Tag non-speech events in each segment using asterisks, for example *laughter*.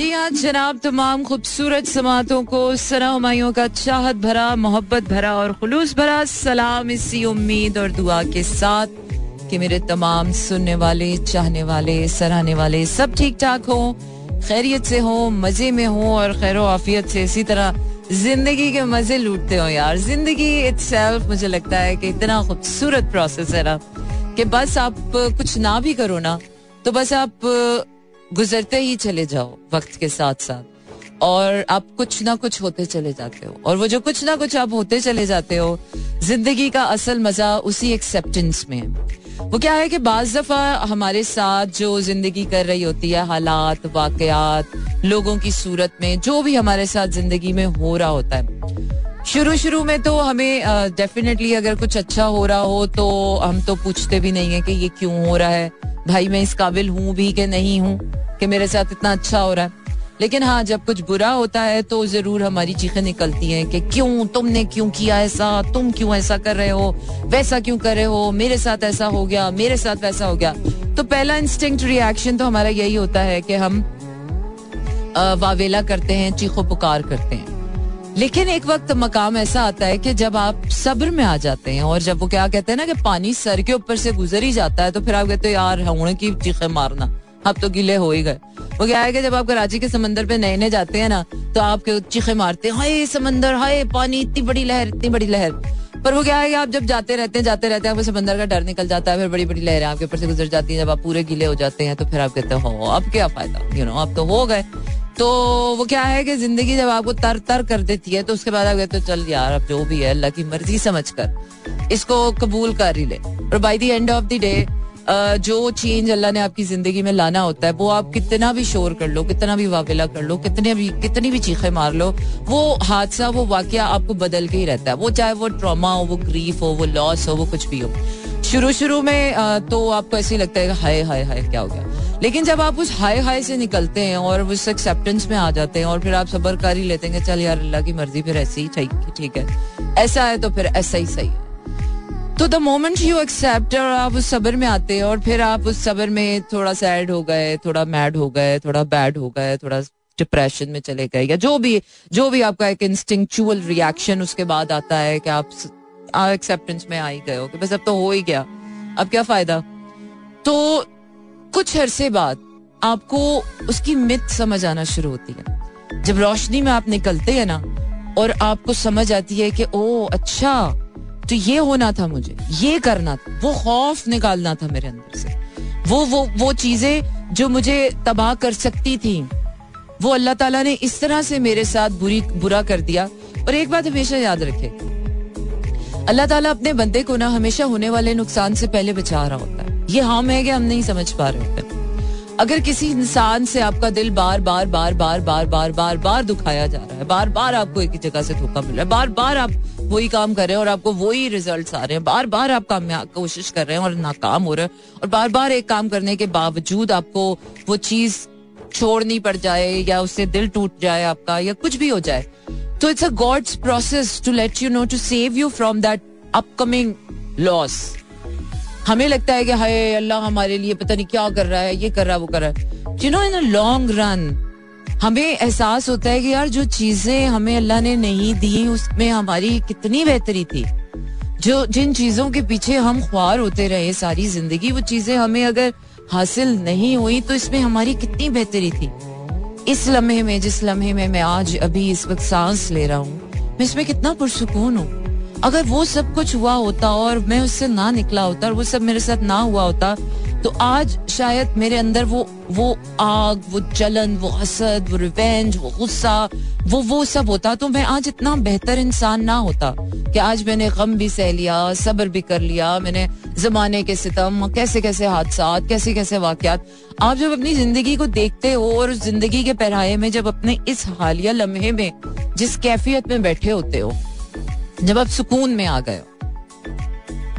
जी हाँ जनाब, तमाम खूबसूरत समातों को सना का चाहत भरा, मोहब्बत भरा और खुलूस भरा सलाम इसी उम्मीद और दुआ के साथ कि मेरे तमाम सुनने वाले, चाहने वाले, सराहने वाले सब ठीक ठाक हो, खैरियत से हो, मज़े में हो और खैर आफियत से इसी तरह ज़िंदगी के मज़े लूटते हो यार। ज़िंदगी इट्सेल्फ मुझे लगता है कि इतना खूबसूरत प्रोसेस है ना, कि बस आप कुछ ना भी करो ना तो बस आप गुजरते ही चले जाओ वक्त के साथ साथ। और आप कुछ ना कुछ होते चले जाते हो। और वो जो कुछ ना कुछ आप होते चले जाते हो, ज़िंदगी का असल मज़ा उसी एक्सेप्टेंस में वो क्या है कि बाज दफ़ा हमारे साथ जो ज़िंदगी कर रही होती है, हालात, वाकयात, लोगों की सूरत में, जो भी हमारे साथ ज़िंदगी में हो रहा होता है। शुरू शुरू में तो हमें डेफिनेटली अगर कुछ अच्छा हो रहा हो तो हम तो पूछते भी नहीं है कि ये क्यों हो रहा है। भाई, मैं इस काबिल हूँ भी कि नहीं हूँ कि मेरे साथ इतना अच्छा हो रहा है। लेकिन हाँ जब कुछ बुरा होता है तो ज़रूर हमारी चीखें निकलती हैं कि क्यों, तुमने क्यों किया ऐसा? तुम क्यों ऐसा कर रहे हो? वैसा क्यों कर रहे हो? मेरे साथ ऐसा हो गया, मेरे साथ वैसा हो गया। तो पहला इंस्टिंक्ट रिएक्शन तो हमारा यही होता है कि हम वावेला करते हैं, चीखो पुकार करते हैं। लेकिन एक वक्त मकाम ऐसा आता है कि जब आप सब्र में आ जाते हैं और जब वो क्या कहते हैं ना कि पानी सर के ऊपर से गुजर ही जाता है तो फिर आप कहते हो, यार हूँ की चीखें मारना? अब तो गिले हो ही गए। वो क्या है कि जब आप कराची के समंदर पे नए नए जाते हैं ना तो आपके चीखे मारते हैं? हाय, समंदर, हाय, पानी, इतनी बड़ी लहर, इतनी बड़ी लहर। पर वो क्या है कि आप जब जाते रहते हैं, जाते रहते हैं, आपको समंदर का डर निकल जाता है, फिर बड़ी बड़ी लहरें आपके ऊपर से गुजर जाती हैं। जब आप पूरे गीले हो जाते हैं तो फिर आप कहते हो अब क्या फ़ायदा? यू नो अब तो हो गए। तो वो क्या है कि ज़िंदगी जब आपको तर तर कर देती है तो उसके बाद आप कहते चल यार, अब जो भी है, अल्लाह की मर्ज़ी समझ कर इसको कबूल कर ही ले। और by the end of the day जो चेंज अल्लाह ने आपकी ज़िंदगी में लाना होता है, वो आप कितना भी शोर कर लो, कितना भी वाविला कर लो, कितने भी, कितनी भी चीखे मार लो, वो हादसा, वो वाक्य आपको बदल के ही रहता है। वो चाहे वो ट्रॉमा हो, वो ग्रीफ हो, वो लॉस हो, वो कुछ भी हो। शुरू शुरू में तो आपको ऐसे ही लगता है हाय हाय हाय, क्या हो गया? लेकिन जब आप उस हाय हाय से निकलते हैं और उस एक्सेप्टेंस में आ जाते हैं और फिर आप सबर कर ही लेते हैं चल यार, अल्लाह की मर्ज़ी, फिर ऐसी ही ठीक है। ऐसा है तो फिर ऐसा ही सही है। तो द मोमेंट यू एक्सेप्ट और आप उस सबर में आते हैं और फिर आप उस सबर में थोड़ा सैड हो गए, थोड़ा मैड हो गए, थोड़ा बैड हो गए, थोड़ा डिप्रेशन में चले गए, या जो भी जो भी आपका एक इंस्टिंक्चुअल रिएक्शन उसके बाद आता है कि आप एक्सेप्टेंस में आ ही गए हो कि बस अब तो हो ही गया। अब क्या फ़ायदा? तो कुछ अरसे बाद आपको उसकी मित समझ आना शुरू होती है। जब रोशनी में आप निकलते हैं ना, और आपको समझ आती है कि, ओ अच्छा तो ये होना था मुझे, ये करना था, वो खौफ निकालना था मेरे अंदर से। वो वो वो चीज़ें जो मुझे तबाह कर सकती थी, वो अल्लाह ताला ने इस तरह से मेरे साथ बुरी, बुरा कर दिया। और एक बात हमेशा याद रखे, अल्लाह ताला अपने बंदे को ना हमेशा होने वाले नुकसान से पहले बचा रहा होता ये हम है कि हम नहीं समझ पा रहे होते अगर किसी इंसान से आपका दिल बार बार बार बार बार बार बार बार दुखाया जा रहा है बार बार आपको एक ही जगह से धोखा मिल रहा है बार बार आप वही काम कर रहे हैं और आपको वही रिज़ल्ट आ रहे हैं बार बार आप कामयाब कोशिश कर रहे हैं और नाकाम हो रहे हैं और बार बार एक काम करने के बावजूद आपको वो चीज़ छोड़नी पड़ जाए या उससे दिल टूट जाए आपका या कुछ भी हो जाए तो it's a God's process to let you know to save you from that upcoming loss हमें लगता है कि हाय, अल्लाह हमारे लिए पता नहीं क्या कर रहा है, ये कर रहा है, वो कर रहा है। You know in a long run हमें एहसास होता है कि यार, जो चीज़ें हमें अल्लाह ने नहीं दी, उसमें हमारी कितनी बेहतरी थी। जो, जिन चीज़ों के पीछे हम ख्वार होते रहे सारी ज़िंदगी, वो चीज़ें हमें अगर हासिल नहीं हुई तो इसमें हमारी कितनी बेहतरी थी। इस लम्हे में, जिस लम्हे में मैं आज अभी इस वक्त सांस ले रहा हूँ, मैं इसमें कितना पुरसकून हूँ। अगर वो सब कुछ हुआ होता और मैं उससे ना निकला होता और वो सब मेरे साथ ना हुआ होता तो आज शायद मेरे अंदर वो वो आग, वो जलन, वो हसद, वो रिवेंज वो गुस्सा, वो वो सब होता तो मैं आज इतना बेहतर इंसान ना होता कि आज मैंने गम भी सह लिया, सब्र भी कर लिया, मैंने जमाने के सितम, कैसे कैसे हादसा कैसे कैसे वाकयात। आप जब अपनी ज़िंदगी को देखते हो और ज़िंदगी के पहराए में जब अपने इस हालिया लम्हे में, जिस कैफियत में बैठे होते हो जब आप सुकून में आ गए हो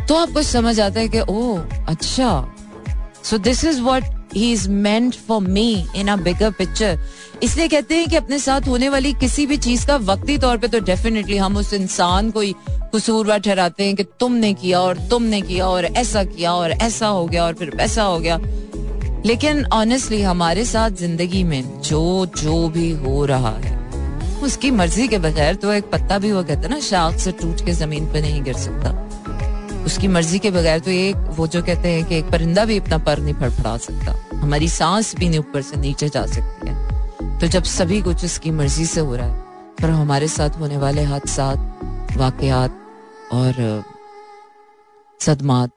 तो आपको समझ आता है कि ओ अच्छा। So this is what he is meant for me in a bigger picture इसलिए कहते हैं कि अपने साथ होने वाली किसी भी चीज़ का वक्ती तौर पे तो डेफिनेटली हम उस इंसान को कसूरवार ठहराते हैं कि तुमने किया और तुमने किया और ऐसा किया और ऐसा हो गया और फिर वैसा हो गया। लेकिन ऑनेस्टली हमारे साथ ज़िंदगी में जो जो भी हो रहा है उसकी मर्ज़ी के बगैर तो एक पत्ता भी वो कहते ना शाख से टूट के ज़मीन पे नहीं गिर सकता। उसकी मर्ज़ी के बगैर तो एक, वो जो कहते हैं कि एक परिंदा भी अपना पर नहीं फड़फड़ा सकता। हमारी सांस भी नहीं ऊपर से नीचे जा सकती है। तो जब सभी कुछ उसकी मर्ज़ी से हो रहा है, पर हमारे साथ होने वाले हादसा वाकयात और सदमात,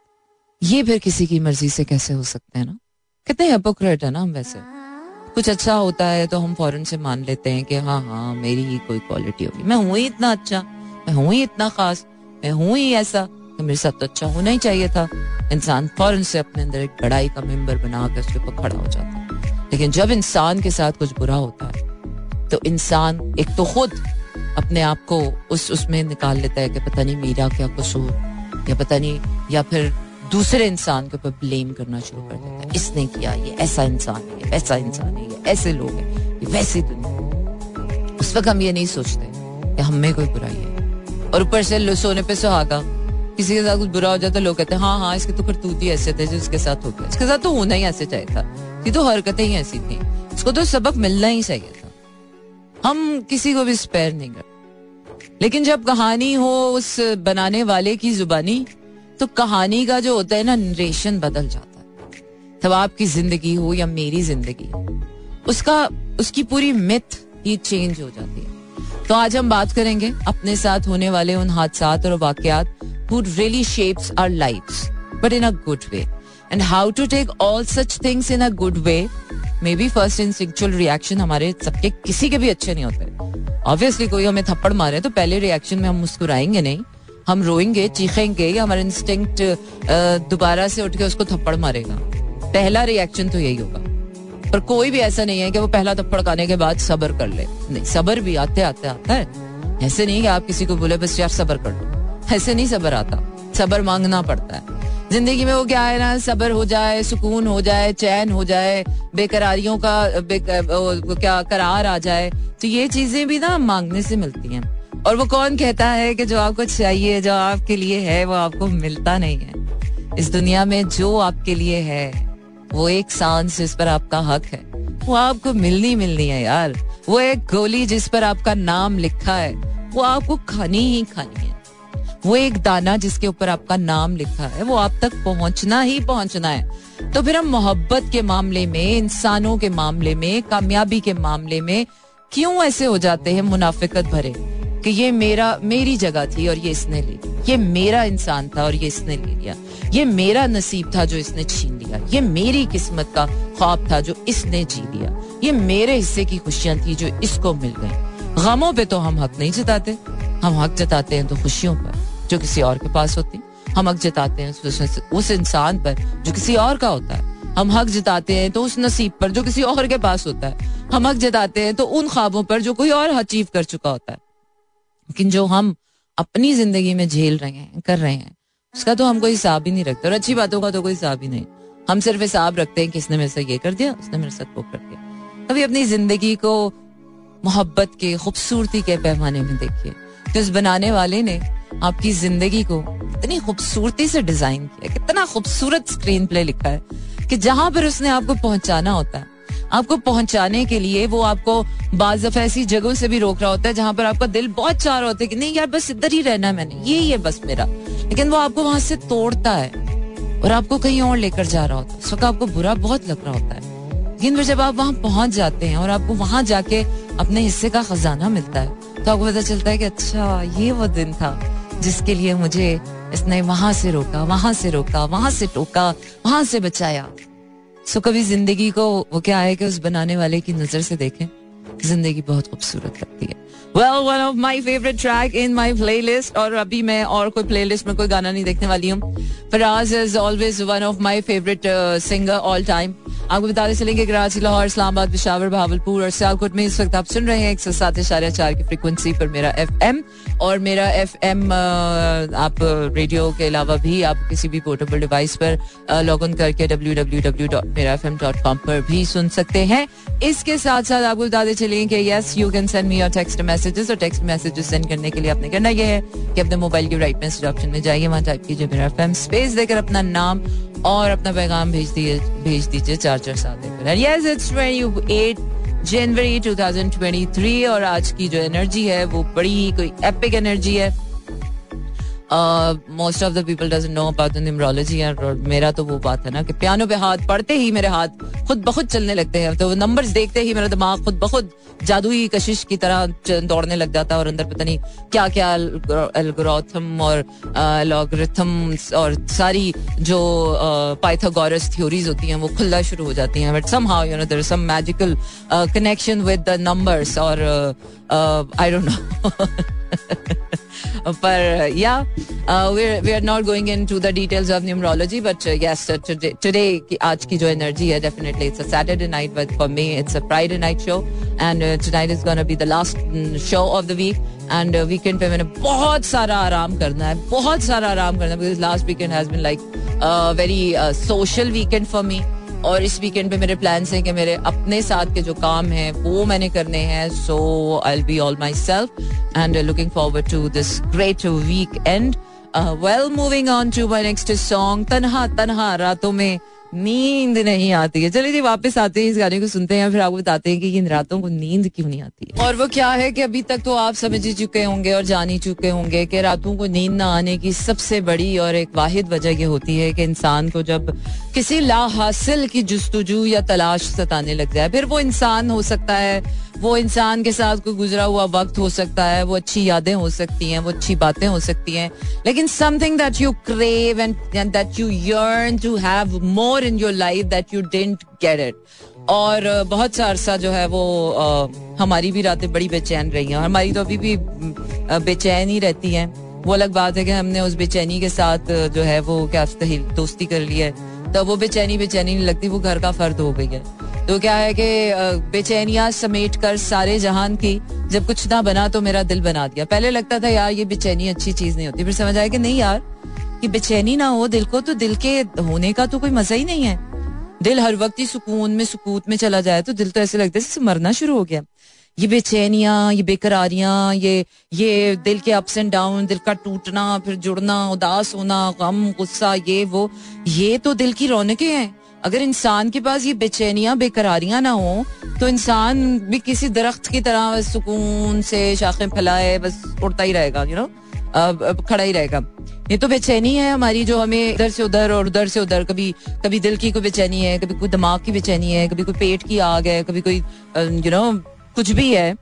ये फिर किसी की मर्ज़ी से कैसे हो सकते हैं ना? कितने हिपोक्रेट है ना हम वैसे। कुछ अच्छा होता है तो हम फ़ौरन से मान लेते हैं कि हाँ हाँ मेरी ही कोई क्वालिटी होगी। मैं हूँ ही इतना अच्छा मैं हूँ ही इतना खास, मैं हूँ ही ऐसा तो मेरे साथ तो अच्छा होना ही चाहिए था। इंसान फ़ौरन से अपने अंदर एक बड़ाई का मेंबर बना कर उसके ऊपर खड़ा हो जाता है। लेकिन जब इंसान के साथ कुछ बुरा होता है तो इंसान एक तो खुद अपने आप को उस, उसमें निकाल लेता है कि पता नहीं मेरा क्या कसूर, या पता नहीं, या फिर दूसरे इंसान के ऊपर ब्लेम करना शुरू कर देता है। इसने किया ये? ऐसा इंसान है वैसा इंसान है ये, ऐसे लोग हैं ये, वैसी दुनिया उस वक्त हम ये नहीं सोचते कि हम कोई बुराई है। और ऊपर से सोने पे सुहागा। किसी के साथ कुछ बुरा हो जाता, लोग कहते हैं हाँ हाँ इसके तो करतूत ही ऐसे थे जो इसके साथ हो। गया इसके साथ तो होना ही ऐसे चाहिए था ये तो हरकतें ही ऐसी थी। इसको तो सबक मिलना ही चाहिए था। हम किसी को भी स्पेयर नहीं कर लेकिन जब कहानी हो उस बनाने वाले की जुबानी तो कहानी का जो होता है ना नरेशन बदल जाता है। तब आपकी ज़िंदगी हो या मेरी ज़िंदगी उसका उसकी पूरी मिथ ही चेंज हो जाती है। तो आज हम बात करेंगे अपने साथ होने वाले उन हादसा और वाकयात who really shapes our lives, but in a good way. And how to take all such things in a good way, maybe first instinctual reaction हमारे सबके किसी के भी अच्छे नहीं होते। ऑब्वियसली कोई हमें थप्पड़ मारे तो पहले रिएक्शन में हम मुस्कुराएँगे नहीं। हम रोएँगे चीखेंगे या हमारा इंस्टिंक्ट दोबारा से उठ के उसको थप्पड़ मारेगा। पहला रिएक्शन तो यही होगा। पर कोई भी ऐसा नहीं है कि वो पहला थप्पड़ खाने के बाद सबर कर ले। नहीं सबर भी आते आते आता है। ऐसे नहीं कि आप किसी को बोले बस यार सबर कर लो। ऐसे नहीं सबर आता। सबर मांगना पड़ता है। ज़िंदगी में वो क्या है ना सबर हो जाए सुकून हो जाए चैन हो जाए बेकरारियों का बेक, वो क्या करार आ जाए तो ये चीज़ें भी ना मांगने से मिलती हैं। और वो कौन कहता है कि जो आपको चाहिए, जो आपके लिए है, वो आपको मिलता नहीं है। इस दुनिया में जो आपके लिए है, वो एक सांस जिस पर आपका हक है। वो आपको मिलनी मिलनी है यार। वो एक गोली जिस पर आपका नाम लिखा है, वो आपको खानी ही खानी है। वो एक दाना जिसके ऊपर आपका नाम लिखा है, वो आप तक पहुँचना ही पहुँचना है। तो फिर हम मोहब्बत के मामले में, इंसानों के मामले में, कामयाबी के मामले में क्यों ऐसे हो जाते हैं, मुनाफिकत भरे? कि ये मेरा, मेरी जगह थी और ये इसने ले ली ये मेरा इंसान था और ये इसने ले लिया। ये मेरा नसीब था जो इसने छीन लिया। ये मेरी किस्मत का ख्वाब था जो इसने जी लिया। ये मेरे हिस्से की खुशियाँ थी जो इसको मिल गई। गमों पे तो हम हक नहीं जताते। हम हक जताते हैं तो खुशियों पर, जो किसी और के पास होती। हम हक जताते हैं उस इंसान पर, जो किसी और का होता है। हम हक जताते हैं तो उस नसीब पर, जो किसी और के पास होता है। हम हक जताते हैं तो उन ख्वाबों पर, जो कोई और अचीव कर चुका होता है। लेकिन जो हम अपनी ज़िंदगी में झेल रहे हैं, कर रहे हैं, उसका तो हम कोई हिसाब ही नहीं रखते। और अच्छी बातों का तो कोई हिसाब ही नहीं। हम सिर्फ़ हिसाब रखते हैं कि इसने मेरे साथ ये कर दिया, उसने मेरे साथ वो कर दिया। कभी अपनी ज़िंदगी को मोहब्बत के, खूबसूरती के पैमाने में देखिए तो इस बनाने वाले ने आपकी ज़िंदगी को कितनी खूबसूरती से डिज़ाइन किया, कितना खूबसूरत स्क्रीन प्ले लिखा है, कि जहाँ पर उसने आपको पहुंचाना होता है आपको पहुँचाने के लिए वो आपको बाज ऐसी जगहों से भी रोक रहा होता है जहाँ पर आपका दिल बहुत चाह रहा होता है कि नहीं यार, बस इधर ही रहना है मैंने, ये है बस मेरा। लेकिन वो आपको वहाँ से तोड़ता है और आपको कहीं और लेकर जा रहा होता है। उस वक्त आपको बुरा बहुत लग रहा होता है। लेकिन जब आप वहाँ पहुँच जाते हैं और आपको वहाँ जाके अपने हिस्से का खजाना मिलता है तो आपको पता चलता है कि अच्छा ये वो दिन था जिसके लिए मुझे इसने वहाँ से रोका, वहाँ से रोका, वहाँ से टोका, वहाँ से बचाया। सो कभी ज़िंदगी को वो क्या है कि उस बनाने वाले की नज़र से देखें, ज़िंदगी बहुत खूबसूरत लगती है। Well one of my favourite track in my playlist और अभी मैं और कोई प्ले लिस्ट में कोई गाना नहीं देखने वाली हूँ Faraz is always one of my favourite singer all time आपको बताते चलेंगे कराची, लाहौर, इस्लामाबाद, पिशावर भावलपुर और सियालकोट में इस वक्त आप सुन रहे हैं एक सौ सात इशारे चार की फ्रिक्वेंसी पर मेरा एफ़ एम और मेरा एफ़ एम आप रेडियो के अलावा भी आप किसी भी पोर्टेबल डिवाइस पर लॉग इन करके W W W dot Mera F M dot com पर भी सुन सकते हैं। इसके साथ साथ आपको बताते चलेंगे yes you can send me your text messages और टेक्स्ट मैसेजेस सेंड करने के लिए आपने करना यह है कि अपने मोबाइल के राइट मैसेज ऑप्शन में जाइए, वहाँ टाइप कीजिए मेरा एफ़ स्पेस देकर अपना नाम और अपना पैगाम भेज दिए, भेज दीजिए चार चार सात यस इट्स एट जनवरी 2023 और आज की जो एनर्जी है, वो बड़ी ही कोई एपिक एनर्जी है। Most of the people doesn't know about numerology और मेरा तो वो बात है ना कि पियानो पे हाथ पड़ते ही मेरे हाथ खुद बहुत चलने लगते हैं। तो नंबर्स देखते ही मेरा दिमाग खुद बहुत जादुई कशिश की तरह दौड़ने लग जाता है और अंदर पता नहीं क्या क्या एल्गोरिथम और लॉगरिथम और सारी जो पाइथागोरस थ्योरीज होती हैं, वो खुलना शुरू हो जाती हैं। But somehow you know there some magical connection with the numbers और आई डोंट नो पर या we are not going into the details of numerology but yes today आज की जो एनर्जी है definitely it's a Saturday night but for me it's a Friday night show and tonight is gonna be the last show of the week end weekend पे मैंने बहुत सारा आराम करना है बहुत सारा आराम करना है because last weekend has been like very social weekend for me और इस वीकेंड पे मेरे प्लान्स हैं कि मेरे अपने साथ के जो काम हैं, वो मैंने करने हैं. So I be all myself and looking forward to this great weekend well moving on to my next song तनहा तनहा, रातों में नींद नहीं आती है। चलिए जी, वापस आते हैं इस गाने को सुनते हैं फिर आपको बताते हैं कि इन रातों को नींद क्यों नहीं आती है? और वो क्या है कि अभी तक तो आप समझ ही चुके होंगे और जान ही चुके होंगे कि रातों को नींद ना आने की सबसे बड़ी और एक वाहिद वजह यह होती है कि इंसान को जब किसी ला हासिल की जस्तुजू या तलाश सताने लग जाए। फिर वो इंसान हो सकता है, वो इंसान के साथ कोई गुजरा हुआ वक्त हो सकता है, वो अच्छी यादें हो सकती हैं, वो अच्छी बातें हो सकती हैं। लेकिन something that you crave and that you yearn to have more in your life that you didn't get it और बहुत सा अरसा जो है वो हमारी भी रातें बड़ी बेचैन रही हैं। हमारी तो अभी भी बेचैन ही रहती हैं। वो अलग बात है कि हमने उस बेचैनी के साथ जो है वो क्या दोस्ती कर ली है। तो वो बेचैनी बेचैनी नहीं लगती, वो घर का फर्द हो गई है। तो क्या है कि बेचैनियाँ समेट कर सारे जहान की, जब कुछ ना बना तो मेरा दिल बना दिया। पहले लगता था, यार, ये बेचैनी अच्छी चीज़ नहीं होती। फिर समझ आया कि नहीं यार, कि बेचैनी ना हो दिल को तो दिल के होने का तो कोई मज़ा ही नहीं है। दिल हर वक्त ही सुकून में, सुकूत में चला जाए तो दिल तो ऐसे लगता है जैसे मरना शुरू हो गया। ये बेचैनियाँ, ये बेकरारियाँ, ये ये दिल के अप्स एंड डाउन दिल का टूटना, फिर जुड़ना, उदास होना, गम, गुस्सा, ये, वो, ये तो दिल की रौनकें हैं। अगर इंसान के पास ये बेचैनियाँ, बेकरारियाँ ना हो तो इंसान भी किसी दरख्त की तरह सुकून से शाखें फैलाए, बस उड़ता ही रहेगा यू नो खड़ा ही रहेगा। ये तो बेचैनी है हमारी जो हमें इधर से उधर और उधर से उधर, कभी कभी दिल की कोई बेचैनी है, कभी कोई दिमाग की बेचैनी है, कभी कोई पेट की आग है, कभी कोई यू नो कुछ भी है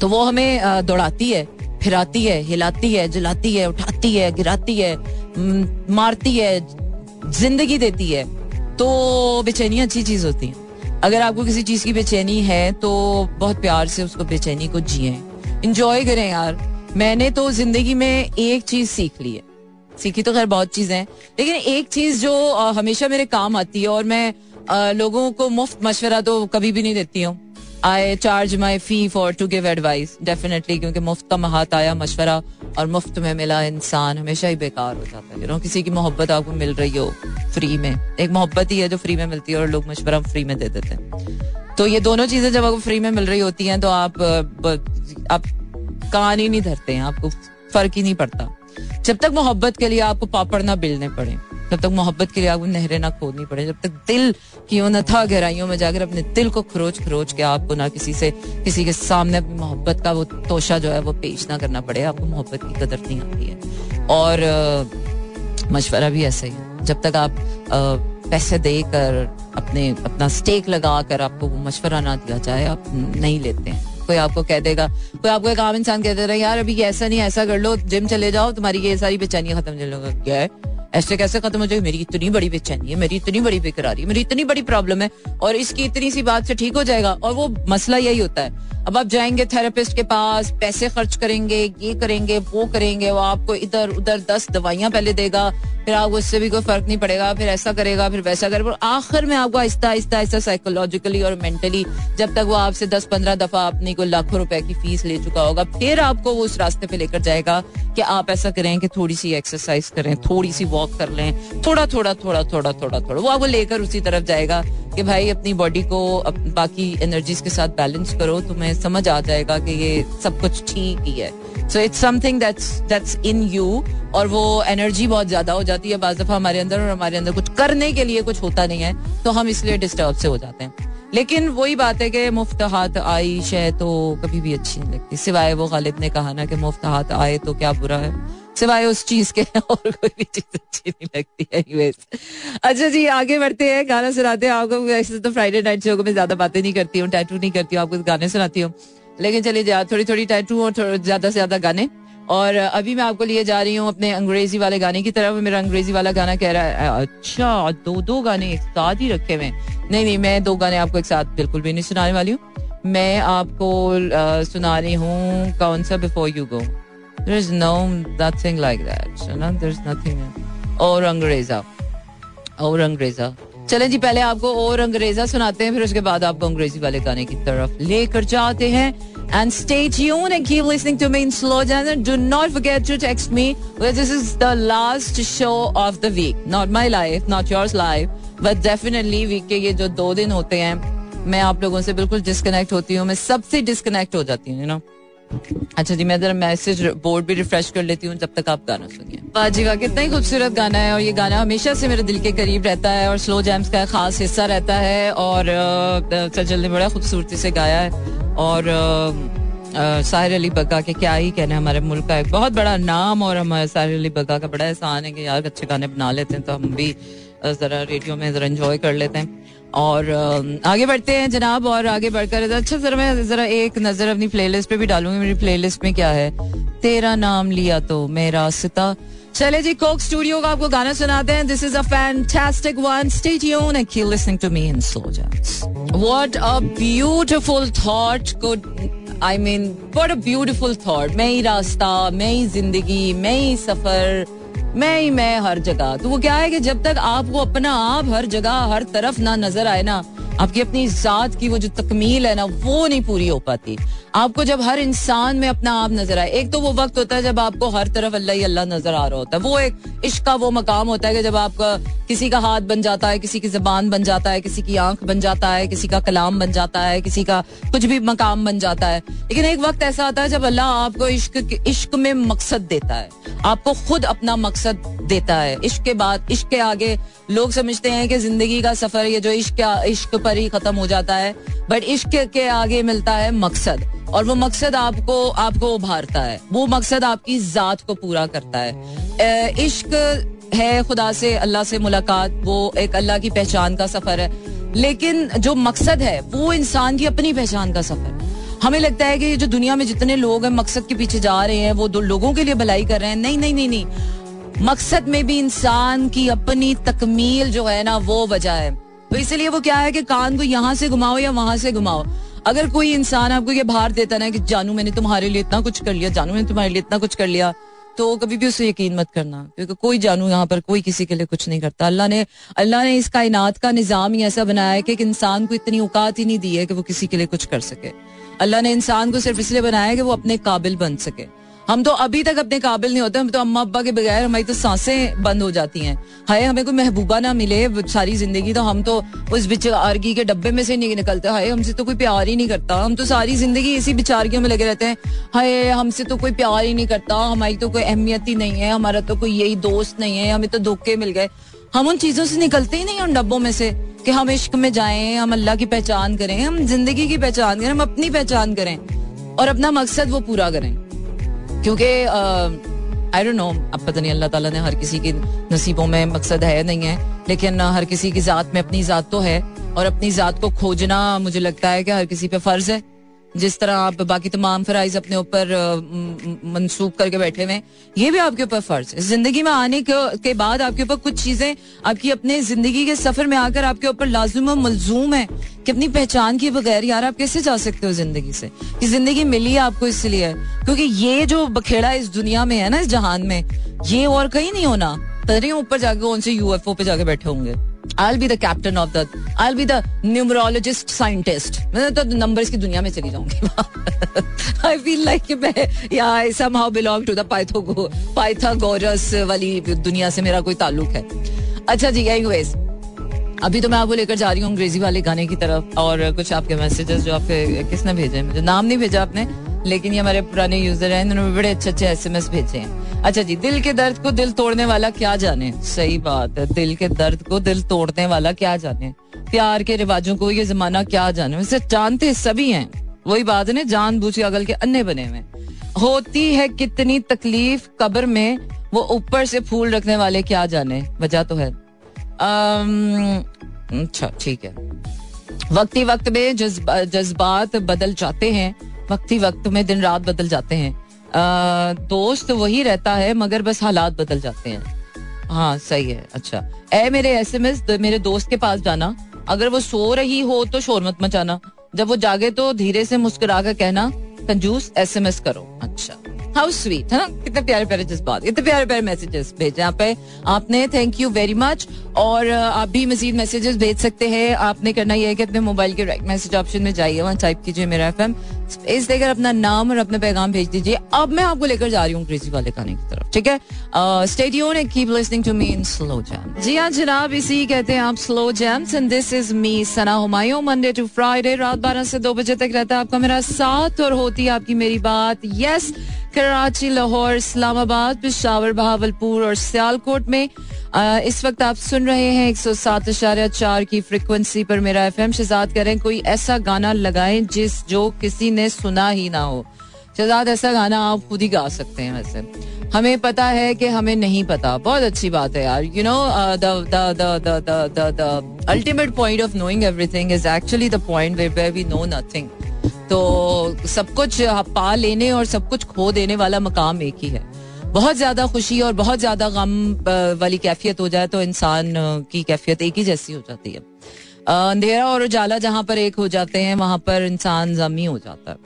तो वो हमें दौड़ाती है, फिराती है, हिलाती है, जलाती है, उठाती है, गिराती है मारती है, ज़िंदगी देती है। तो बेचैनी अच्छी चीज़ होती है। अगर आपको किसी चीज़ की बेचैनी है तो बहुत प्यार से उसको बेचैनी को जिए। इंजॉय करें यार। मैंने तो ज़िंदगी में एक चीज़ सीख ली है। सीखी तो खैर बहुत चीज़ें हैं, लेकिन एक चीज़ जो हमेशा मेरे काम आती है और मैं लोगों को मुफ़्त मशवरा तो कभी भी नहीं देती हूँ। I charge my fee for to give advice definitely क्योंकि मुफ़्त का हाथ आया मशवरा और मुफ़्त में मिला इंसान हमेशा ही बेकार हो जाता है। किसी की मोहब्बत आपको मिल रही हो फ्री में। एक मोहब्बत ही है जो फ्री में मिलती है और लोग मशवरा फ्री में दे देते हैं। तो ये दोनों चीज़ें जब आपको फ्री में मिल रही होती हैं तो आप आप कान ही नहीं धरते हैं, आपको फ़र्क ही नहीं पड़ता। जब तक मोहब्बत के लिए आपको पापड़ ना बिलने पड़े, जब तक मोहब्बत के लिए आपको नहरें ना खोदनी पड़े, जब तक दिल क्यों न था गहराइयों में जाकर, अपने दिल को खरोच खरोच के आपको ना किसी से, किसी के सामने अपनी मोहब्बत का वो तोशा जो है वो पेश ना करना पड़े, आपको मोहब्बत की कदर नहीं आती है। और मशवरा भी ऐसा ही है। जब तक आप पैसे देकर अपने, अपना स्टेक लगा कर आपको वो मशवरा ना दिया जाए, आप नहीं लेते हैं। कोई आपको कह देगा, कोई आपको एक आम इंसान कह दे रहा है यार, अभी ऐसा नहीं ऐसा कर लो जिम चले जाओ, तुम्हारी ये सारी बेचैनियाँ खत्म चल लोग क्या है। ऐसे कैसे खत्म हो जाएगी? मेरी इतनी बड़ी बेचैनी है, मेरी इतनी बड़ी बेकरारी है, मेरी इतनी बड़ी प्रॉब्लम है और इसकी इतनी सी बात से ठीक हो जाएगा और वो मसला यही होता है। अब आप जाएँगे थेरेपिस्ट के पास, पैसे खर्च करेंगे, ये करेंगे, वो करेंगे, वो आपको इधर उधर दस दवाइयाँ पहले देगा, फिर आपको उससे भी कोई फ़र्क नहीं पड़ेगा, फिर ऐसा करेगा, फिर वैसा करेगा आखिर में आपको आहिस्ता आहिस्ता आहिस्ता साइकोलॉजिकली और मेंटली जब तक वो आपसे दस पंद्रह दफ़ा अपनी को लाखों रुपए की फ़ीस ले चुका होगा, फिर आपको वो उस रास्ते पे लेकर जाएगा कि आप ऐसा करें कि थोड़ी सी एक्सरसाइज करें थोड़ी सी वॉक कर लें, थोड़ा थोड़ा थोड़ा थोड़ा थोड़ा थोड़ा, वो आपको लेकर उसी तरफ़ जाएगा कि भाई अपनी बॉडी को बाकी एनर्जीज के साथ बैलेंस करो, तुम्हें समझ आ जाएगा कि ये सब कुछ ठीक ही है। So it's something that's that's in you और वो एनर्जी बहुत ज़्यादा हो जाती है। बाज दफ़ा हमारे अंदर और हमारे अंदर कुछ करने के लिए कुछ होता नहीं है तो हम इसलिए डिस्टर्ब से हो जाते हैं। लेकिन वही बात है कि मुफ़्त हाथ आई, शह तो कभी भी अच्छी नहीं लगती। सिवाय वो गालिब ने कहा ना कि मुफ़्त हाथ आए तो क्या बुरा है? सिवाय उस चीज़ के, *laughs* और कोई भी चीज़ अच्छी नहीं लगती है अच्छा जी, आगे बढ़ते हैं, गाना सुनाते हैं। आपको वैसे तो फ्राइडे नाइट शो को मैं ज़्यादा बातें नहीं करती हूँ टैटू नहीं करती हूँ, आपको गाने सुनाती हूँ। लेकिन चलिए, जा थोड़ी थोड़ी टैटू और ज़्यादा से ज़्यादा गाने। और अभी मैं आपको लिए जा रही हूँ अपने अंग्रेज़ी वाले गाने की तरफ़। मेरा अंग्रेज़ी वाला गाना कह रहा है अच्छा दो दो गाने एक साथ ही रखे हुए नहीं नहीं, मैं दो गाने आपको एक साथ बिल्कुल भी नहीं सुनाने वाली हूँ। मैं आपको सुना रही हूँ, कौन सा before you go there is no nothing like that ना देर इज़ नथिंग और अंग्रेजा और अंग्रेजा चलें जी, पहले आपको और अंग्रेजा सुनाते हैं, फिर उसके बाद आपको अंग्रेज़ी वाले गाने की तरफ़ लेकर जाते हैं। And stay tune and keep listening to me slow genre do not forget to text me where this is the last show of the week not my life not yours life but definitely week के ये जो दो दिन होते हैं, मैं आप लोगों से बिल्कुल डिस्कनेक्ट होती हूँ, मैं सबसे डिस्कनेक्ट हो जाती हूँ यू नो अच्छा जी, मैं जरा मैसेज बोर्ड भी रिफ्रेश कर लेती हूँ जब तक आप गाना सुनिए। बाजी का कितना ही खूबसूरत गाना है और ये गाना हमेशा से मेरे दिल के करीब रहता है और स्लो जैम्स का खास हिस्सा रहता है और सजल ने बड़ा खूबसूरती से गाया है और साहिर अली बग्गा के क्या ही कहना हमारे मुल्क का एक बहुत बड़ा नाम और हमारे साहिर अली बग्गा का बड़ा एहसान है कि यार अच्छे गाने बना लेते हैं तो हम भी जरा रेडियो में जरा एंजॉय कर लेते हैं। और आगे बढ़ते हैं जनाब, और आगे बढ़कर अच्छा जरा मैं जरा एक नज़र अपनी प्लेलिस्ट पे भी डालूँगी, मेरी प्लेलिस्ट में क्या है? तेरा नाम लिया तो मेरा सिता चले जी कोक स्टूडियो का आपको गाना सुनाते हैं। This is a fantastic one stay tune and keep listening to me in slow jams what a beautiful thought good I mean what a beautiful thought मैं ही रास्ता मैं ही ज़िंदगी मैं ही सफ़र मैं ही मैं हर जगह। तो वो क्या है कि जब तक आपको अपना आप हर जगह, हर तरफ़ ना नज़र आए ना, आपकी अपनी जात की वो जो तकमील है ना, वो नहीं पूरी हो पाती। आपको जब हर इंसान में अपना आप नज़र आए, एक तो वो वक्त होता है जब आपको हर तरफ़ अल्लाह ही अल्लाह नज़र आ रहा होता है। वो एक इश्क का वो मकाम होता है कि जब आपका किसी का हाथ बन जाता है, किसी की जबान बन जाता है, किसी की आँख बन जाता है, किसी का कलाम बन जाता है, किसी का कुछ भी मकाम बन जाता है। लेकिन एक वक्त ऐसा आता है जब अल्लाह आपको इश्क इश्क में मकसद देता है। आपको खुद अपना मकसद देता है। इश्क के बाद, इश्क के आगे लोग समझते हैं कि ज़िंदगी का सफ़र ये जो इश्क इश्क पर ही खत्म हो जाता है। बट इश्क के आगे मिलता है मकसद, और वो मकसद आपको आपको उभारता है। वो मकसद आपकी जात को पूरा करता है। इश्क है खुदा से, अल्लाह से मुलाकात, वो एक अल्लाह की पहचान का सफ़र है। लेकिन जो मकसद है, वो इंसान की अपनी पहचान का सफ़र हमें लगता है कि जो दुनिया में जितने लोग हैं, मकसद के पीछे जा रहे हैं, वो दो लोगों के लिए भलाई कर रहे हैं। नहीं नहीं नहीं नहीं। मकसद में भी इंसान की अपनी तकमील जो है ना, वो वजह है। तो इसलिए वो क्या है कि कान को यहाँ से घुमाओ या वहाँ से घुमाओ। अगर कोई इंसान आपको ये भार देता ना कि, जानू, मैंने तुम्हारे लिए इतना कुछ कर लिया, जानू, मैंने तुम्हारे लिए इतना कुछ कर लिया। तो कभी भी उसे यकीन मत करना, क्योंकि कोई जानू यहाँ पर, कोई किसी के लिए कुछ नहीं करता। अल्लाह ने अल्लाह ने इस कायनात का निज़ाम ही ऐसा बनाया है कि इंसान को इतनी औकात ही नहीं दी है कि वो किसी के लिए कुछ कर सके। अल्लाह ने इंसान को सिर्फ़ इसलिए बनाया है कि वो अपने काबिल बन सके। हम तो अभी तक अपने काबिल नहीं होते, हम तो अम्मा अब्बा के बगैर हमारी तो साँसें बंद हो जाती हैं। हाय, हमें कोई महबूबा ना मिले, सारी ज़िंदगी तो हम तो उस बिचारगी के डब्बे में से नहीं निकलते। हाय, हमसे तो कोई प्यार ही नहीं करता। हम तो सारी ज़िंदगी इसी बिचारगियों में लगे रहते हैं। हाय, हमसे तो कोई प्यार ही नहीं करता। हमारी तो कोई अहमियत ही नहीं है, हमारा तो कोई यही दोस्त नहीं है, हमें तो धोखे मिल गए। हम उन चीज़ों से निकलते ही नहीं उन डब्बों में से कि हम इश्क में जाएँ, हम अल्लाह की पहचान करें, हम ज़िंदगी की पहचान करें, हम अपनी पहचान करें और अपना मकसद वो पूरा करें। क्योंकि आई डोंट नो अब पता नहीं, अल्लाह ताला ने हर किसी के नसीबों में मकसद है नहीं है, लेकिन हर किसी की जात में अपनी जात तो है, और अपनी जात को खोजना मुझे लगता है कि हर किसी पे फ़र्ज़ है। जिस तरह आप बाकी तमाम फराइज अपने ऊपर मंसूब करके बैठे हुए ये भी आपके ऊपर फ़र्ज़ है। ज़िंदगी में आने के बाद आपके ऊपर कुछ चीज़ें, आपकी अपने ज़िंदगी के सफ़र में आकर आपके ऊपर लाजुम और मलजूम है कि अपनी पहचान के बगैर यार आप कैसे जा सकते हो ज़िंदगी से? कि ज़िंदगी मिली है आपको इसलिए? क्योंकि ये जो बखेड़ा इस दुनिया में है ना, इस जहान में, ये और कहीं नहीं होना। तरी ऊपर जाके कौन से यूएफओ पे जाके बैठे होंगे। I'll be the captain of the I'll be the numerologist scientist मैं तो नंबर्स की दुनिया में चली जाऊँगी I feel like मैं या I somehow belong to the Pythago Pythagoras वाली दुनिया से मेरा कोई ताल्लुक है अच्छा जी anyways अभी तो मैं आपको लेकर जा रही हूँ अंग्रेज़ी वाले गाने की तरफ़ और कुछ आपके मैसेजेस जो आपके किसने भेजे मुझे नाम नहीं भेजा आपने लेकिन ये हमारे पुराने यूज़र हैं, इन्होंने बड़े अच्छे अच्छे एसएमएस भेजे हैं। अच्छा जी, दिल के दर्द को दिल तोड़ने वाला क्या जाने? सही बात है, दिल के दर्द को दिल तोड़ने वाला क्या जाने? प्यार के रिवाजों को ये जमाना क्या जाने? वैसे जानते सभी हैं, वही बात है ना जान बूझ के अगल के अन्य बने हुए होती है कितनी तकलीफ़ कब्र में, वो ऊपर से फूल रखने वाले क्या जाने? वजह तो है। अच्छा ठीक है। वक्ती वक्त में जज्बात बदल जाते हैं वक्ती वक्त में दिन रात बदल जाते हैं। दोस्त वही रहता है, मगर बस हालात बदल जाते हैं। हाँ सही है अच्छा। ए मेरे एस एम एस मेरे दोस्त के पास जाना। अगर वो सो रही हो तो शोर मत मचाना। जब वो जागे तो धीरे से मुस्कुरा कर कहना, कंजूस एस एम एस करो। अच्छा। हाउ स्वीट है ना कितने प्यारे प्यारे जज्बात, कितने प्यारे प्यारे मैसेजेस भेजे यहाँ पे। आपने थैंक यू वेरी मच और आप भी मजीद मैसेजेस भेज सकते हैं। आपने करना यह है कि अपने मोबाइल के राइट मैसेज ऑप्शन में जाइए, वहाँ टाइप कीजिए मेरा एफ़ एम स्पेस देकर अपना नाम और अपना पैगाम भेज दीजिए। अब मैं आपको लेकर जा रही हूँ क्रेजी वाले खाने की तरफ़, ठीक है? स्टेडियो ने keep listening to me in slow jam जी हाँ जनाब, इसी कहते हैं आप slow jams and this is me Sana Humayun Monday to Friday रात बारह से दो बजे तक रहता है आपका मेरा साथ और होती है आपकी मेरी बात। यस कराची लाहौर इस्लामाबाद पिशावर बहावलपुर और सियालकोट में आ, इस वक्त आप सुन रहे हैं एक सौ सात इशारा चार की फ्रिक्वेंसी पर मेरा एफ़ एम शहजाद करें कोई ऐसा गाना लगाएँ जिस जो किसी ने सुना ही ना हो। शहजाद ऐसा गाना आप खुद ही गा सकते हैं वैसे। हमें पता है कि हमें नहीं पता। बहुत अच्छी बात है यार। You know the ultimate point of knowing everything is actually the point where we know nothing तो सब कुछ पा लेने और सब कुछ खो देने वाला मकाम एक ही है। बहुत ज़्यादा खुशी और बहुत ज़्यादा गम वाली कैफियत हो जाए तो इंसान की कैफियत एक ही जैसी हो जाती है। अंधेरा और उजाला जहाँ पर एक हो जाते हैं, वहाँ पर इंसान जमी हो जाता है।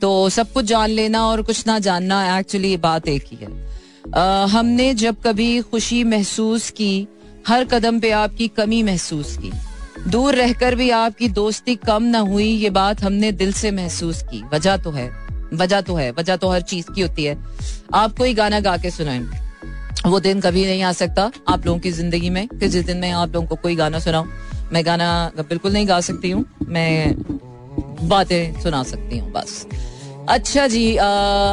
तो सब कुछ जान लेना और कुछ ना जानना एक्चुअली बात एक ही है। हमने जब कभी खुशी महसूस की, हर कदम पे आपकी कमी महसूस की दूर रहकर भी आपकी दोस्ती कम ना हुई, ये बात हमने दिल से महसूस की। वजह तो है, वजह तो है, वजह तो हर चीज़ की होती है। आप कोई गाना गा के सुनाए। वो दिन कभी नहीं आ सकता आप लोगों की ज़िंदगी में कि जिस दिन मैं आप लोगों को कोई गाना सुनाऊ, मैं गाना बिल्कुल नहीं गा सकती हूँ, मैं बातें सुना सकती हूँ, बस। अच्छा जी आ,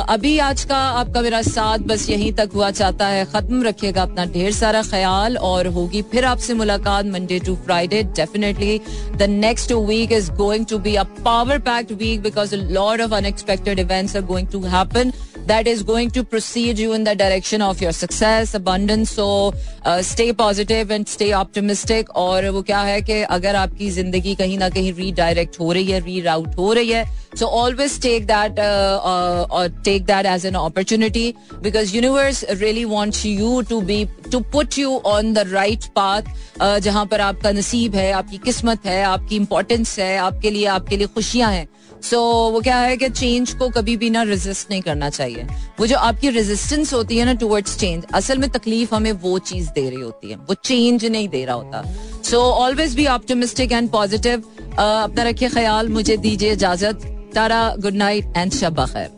अभी आज का आपका मेरा साथ बस यहीं तक हुआ चाहता है खत्म रखिएगा अपना ढेर सारा ख्याल और होगी फिर आपसे मुलाकात Monday to Friday definitely the next week is going to be a power packed week because lord of unexpected events are going to happen that is going to proceed you in the direction of your success, abundance. So uh, stay positive and stay optimistic. और वो क्या है कि अगर आपकी ज़िंदगी कहीं ना कहीं रीडायरेक्ट हो रही है रीराउट हो रही है so always take that uh, uh, or take that as an opportunity because universe really wants you to be to put you on the right path uh, जहाँ पर आपका नसीब है आपकी किस्मत है आपकी इंपॉर्टेंस है आपके लिए आपके लिए खुशियाँ हैं। सो so, वो क्या है कि चेंज को कभी भी ना रेजिस्ट नहीं करना चाहिए। वो जो आपकी रेजिस्टेंस होती है ना टुवर्ड्स चेंज असल में तकलीफ़ हमें वो चीज़ दे रही होती है। वो चेंज नहीं दे रहा होता। So always be optimistic and positive अपना रखिए ख्याल मुझे दीजिए इजाज़त। तारा गुड नाइट एंड शब खैर